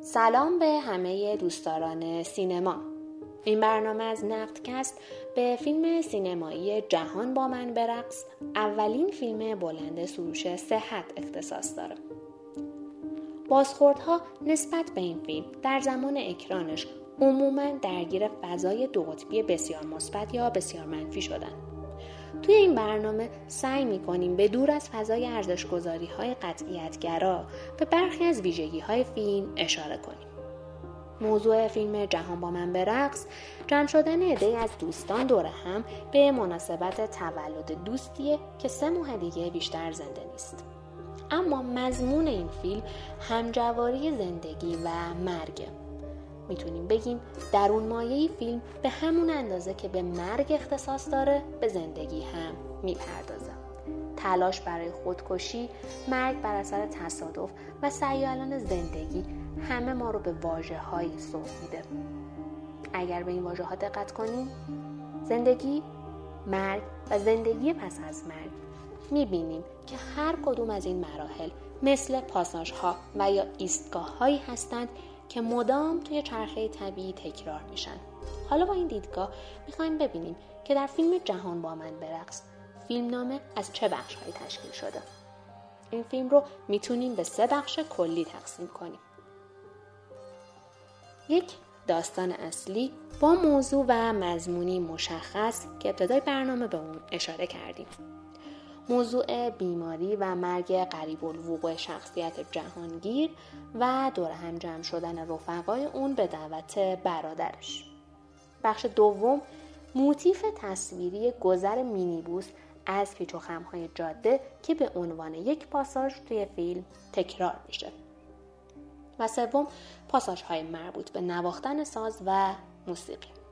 سلام به همه دوستداران سینما. این برنامه از نقدکست به فیلم سینمایی جهان با من برقص. اولین فیلم بلند سروش صحت اختصاص داره. بازخوردها نسبت به این فیلم در زمان اکرانش عموما درگیر فضای دو قطبی بسیار مثبت یا بسیار منفی شدن. توی این برنامه سعی می‌کنیم به دور از فضای ارزشگذاری های قطعیتگرا به برخی از ویژگی های فیلم اشاره کنیم. موضوع فیلم جهان با من به رقص جمع شدن عده از دوستان دور هم به مناسبت تولد دوستیه که سه ماه دیگه بیشتر زنده نیست. اما مضمون این فیلم همجواری زندگی و مرگه می‌تونیم بگیم در اون مایه فیلم به همون اندازه که به مرگ اختصاص داره به زندگی هم می‌پردازه. تلاش برای خودکشی، مرگ بر اثر تصادف و سیالان زندگی همه ما رو به واجه هایی سوق میده. اگر به این واژه ها دقت کنیم زندگی، مرگ و زندگی پس از مرگ می‌بینیم که هر کدوم از این مراحل مثل پاساژ ها و یا ایستگاه هایی هستند که مدام توی چرخه طبیعی تکرار میشن. حالا با این دیدگاه می‌خوایم ببینیم که در فیلم جهان با من برقص فیلم نامه از چه بخش هایی تشکیل شده. این فیلم رو می‌تونیم به سه بخش کلی تقسیم کنیم. یک داستان اصلی با موضوع و مضمونی مشخص که ابتدای برنامه به اون اشاره کردیم. موضوع بیماری و مرگ قریب الوقوع شخصیت جهانگیر و دور هم جمع شدن رفقای اون به دعوت برادرش. بخش دوم موتیف تصویری گذر مینیبوس از پیچ و جاده که به عنوان یک پاساژ توی فیلم تکرار میشه. و سوم پاساژ های مربوط به نواختن ساز و موسیقی.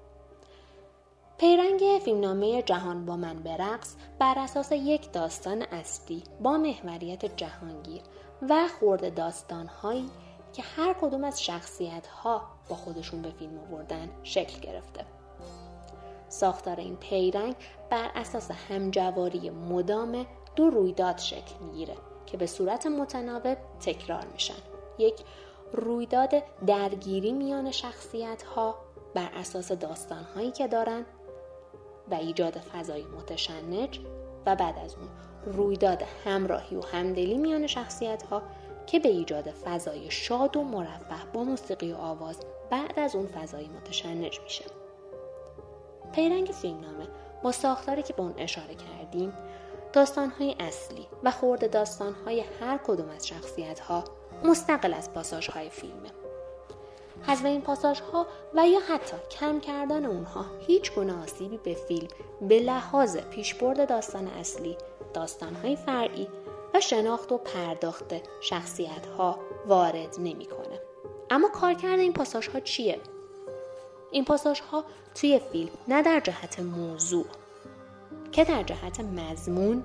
پیرنگ فیلمنامه جهان با من برقص بر اساس یک داستان اصلی با محوریت جهانگیر و خورده داستانهایی که هر کدوم از شخصیت ها با خودشون به فیلم آوردن شکل گرفته. ساختار این پیرنگ بر اساس همجواری مدام دو رویداد شکل می‌گیره که به صورت متناوب تکرار میشن. یک رویداد درگیری میان شخصیت ها بر اساس داستان هایی که دارن و ایجاد فضای متشنج و بعد از اون رویداد همراهی و همدلی میان شخصیت ها که به ایجاد فضای شاد و مرفه با موسیقی و آواز بعد از اون فضای متشنج میشه. پیرنگ فیلمنامه با ساختاری که به اون اشاره کردیم داستانهای اصلی و خورده داستانهای هر کدوم از شخصیت ها مستقل از پاساژ های فیلمه. حذف این پاساژ ها و یا حتی کم کردن اونها هیچ گونه آسیبی به فیلم به لحاظ پیشبرد داستان اصلی داستان های فرعی و شناخت و پرداخت شخصیت ها وارد نمی‌کنه. اما کارکرد این پاساژ ها چیه؟ این پاساژ ها توی فیلم نه در جهت موضوع که در جهت مضمون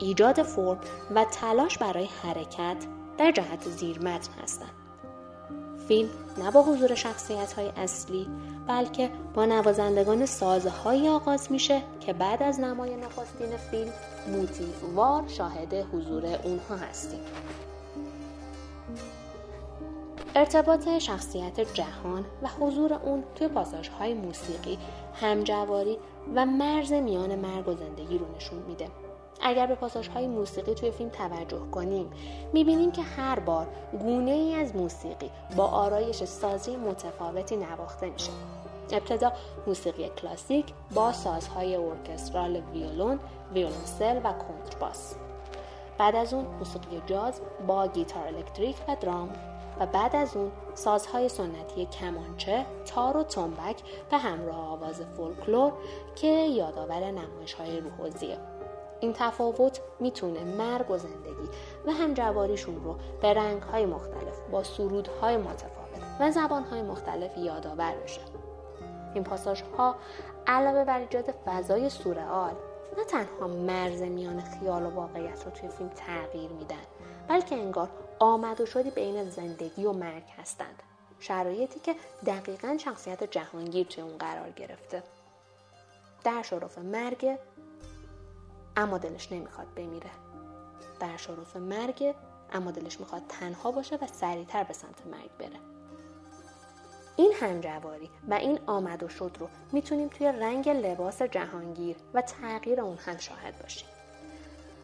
ایجاد فرم و تلاش برای حرکت در جهت زیرمتن هستند فیلم نه با حضور شخصیت های اصلی بلکه با نوازندگان سازهایی آغاز میشه که بعد از نمای نخستین فیلم وار شاهد حضور اونها هستیم. ارتباط شخصیت جهان و حضور اون توی پاساژ های موسیقی همجواری و مرز میان مرگ و زندگی رو نشون میده. اگر به پاساژ های موسیقی توی فیلم توجه کنیم می‌بینیم که هر بار گونه ای از موسیقی با آرایش سازی متفاوتی نواخته میشه. ابتدا موسیقی کلاسیک با سازهای ارکسترال ویولون، ویولونسل و کنترباس. بعد از اون موسیقی جاز با گیتار الکتریک و درام و بعد از اون سازهای سنتی کمانچه، تار و تنبک به همراه آواز فولکلور که یادآور نمایش های روحوزیه این تفاوت می‌تونه مرگ و زندگی و همجواریشون رو به رنگهای مختلف با سرودهای متفاوت و زبانهای مختلف یادآور بشه. این پاساژ ها علاوه بر ایجاد فضای سورئال نه تنها مرز میان خیال و واقعیت رو توی فیلم تغییر میدن بلکه انگار آمد و شدی بین زندگی و مرگ هستند. شرایطی که دقیقا شخصیت جهانگیر توی اون قرار گرفته. در شرف مرگ اما دلش نمی‌خواد بمیره. در شرف مرگ اما دلش می‌خواد تنها باشه و سریعتر به سمت مرگ بره. این همجواری و این آمد و شد رو می‌تونیم توی رنگ لباس جهانگیر و تغییر اون هم شاهد باشیم.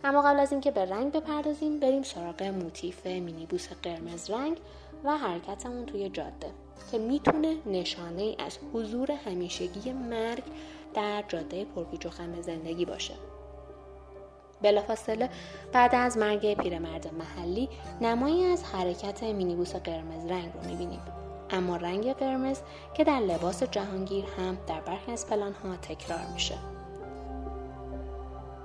اما قبل از اینکه به رنگ بپردازیم بریم سراغ موتیف مینیبوس قرمز رنگ و حرکتمون توی جاده که می‌تونه نشانه ای از حضور همیشگی مرگ در جاده پرپیچ و خم زندگی باشه. بلافاصله بعد از مرگ پیرمرد محلی نمایی از حرکت مینیبوس قرمز رنگ رو می‌بینیم. اما رنگ قرمز که در لباس جهانگیر هم در برخی از پلان ها تکرار میشه.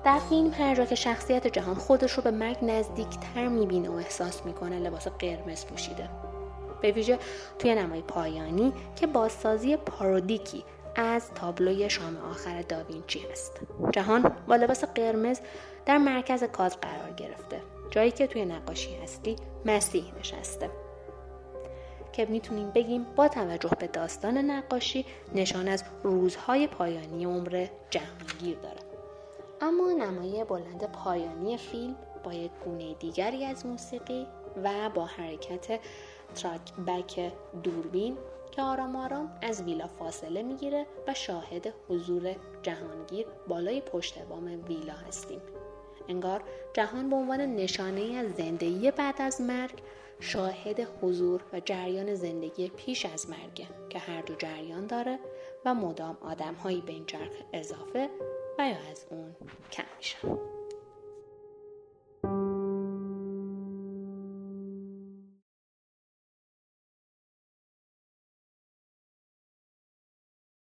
در فیلم هر جا که شخصیت جهان خودش رو به مرگ نزدیکتر می‌بینه و احساس می‌کنه لباس قرمز پوشیده. به ویژه توی نمای پایانی که بازسازی پارودیکی از تابلوی شام آخر داوینچی است جهان با لباس قرمز در مرکز کادر قرار گرفته. جایی که توی نقاشی اصلی مسیح نشسته. که می‌تونیم بگیم با توجه به داستان نقاشی نشان از روزهای پایانی عمر جهانگیر داره. اما نمای بلند پایانی فیلم با یک گونه دیگری از موسیقی و با حرکت تراک بک دوربین که آرام آرام از ویلا فاصله می‌گیره و شاهد حضور جهانگیر بالای پشت بام ویلا هستیم. انگار جهان به عنوان نشانه از زندگی بعد از مرگ شاهد حضور و جریان زندگی پیش از مرگه که هر دو جریان داره و مدام آدمهایی به این چرخ اضافه و یا از اون کم میشن.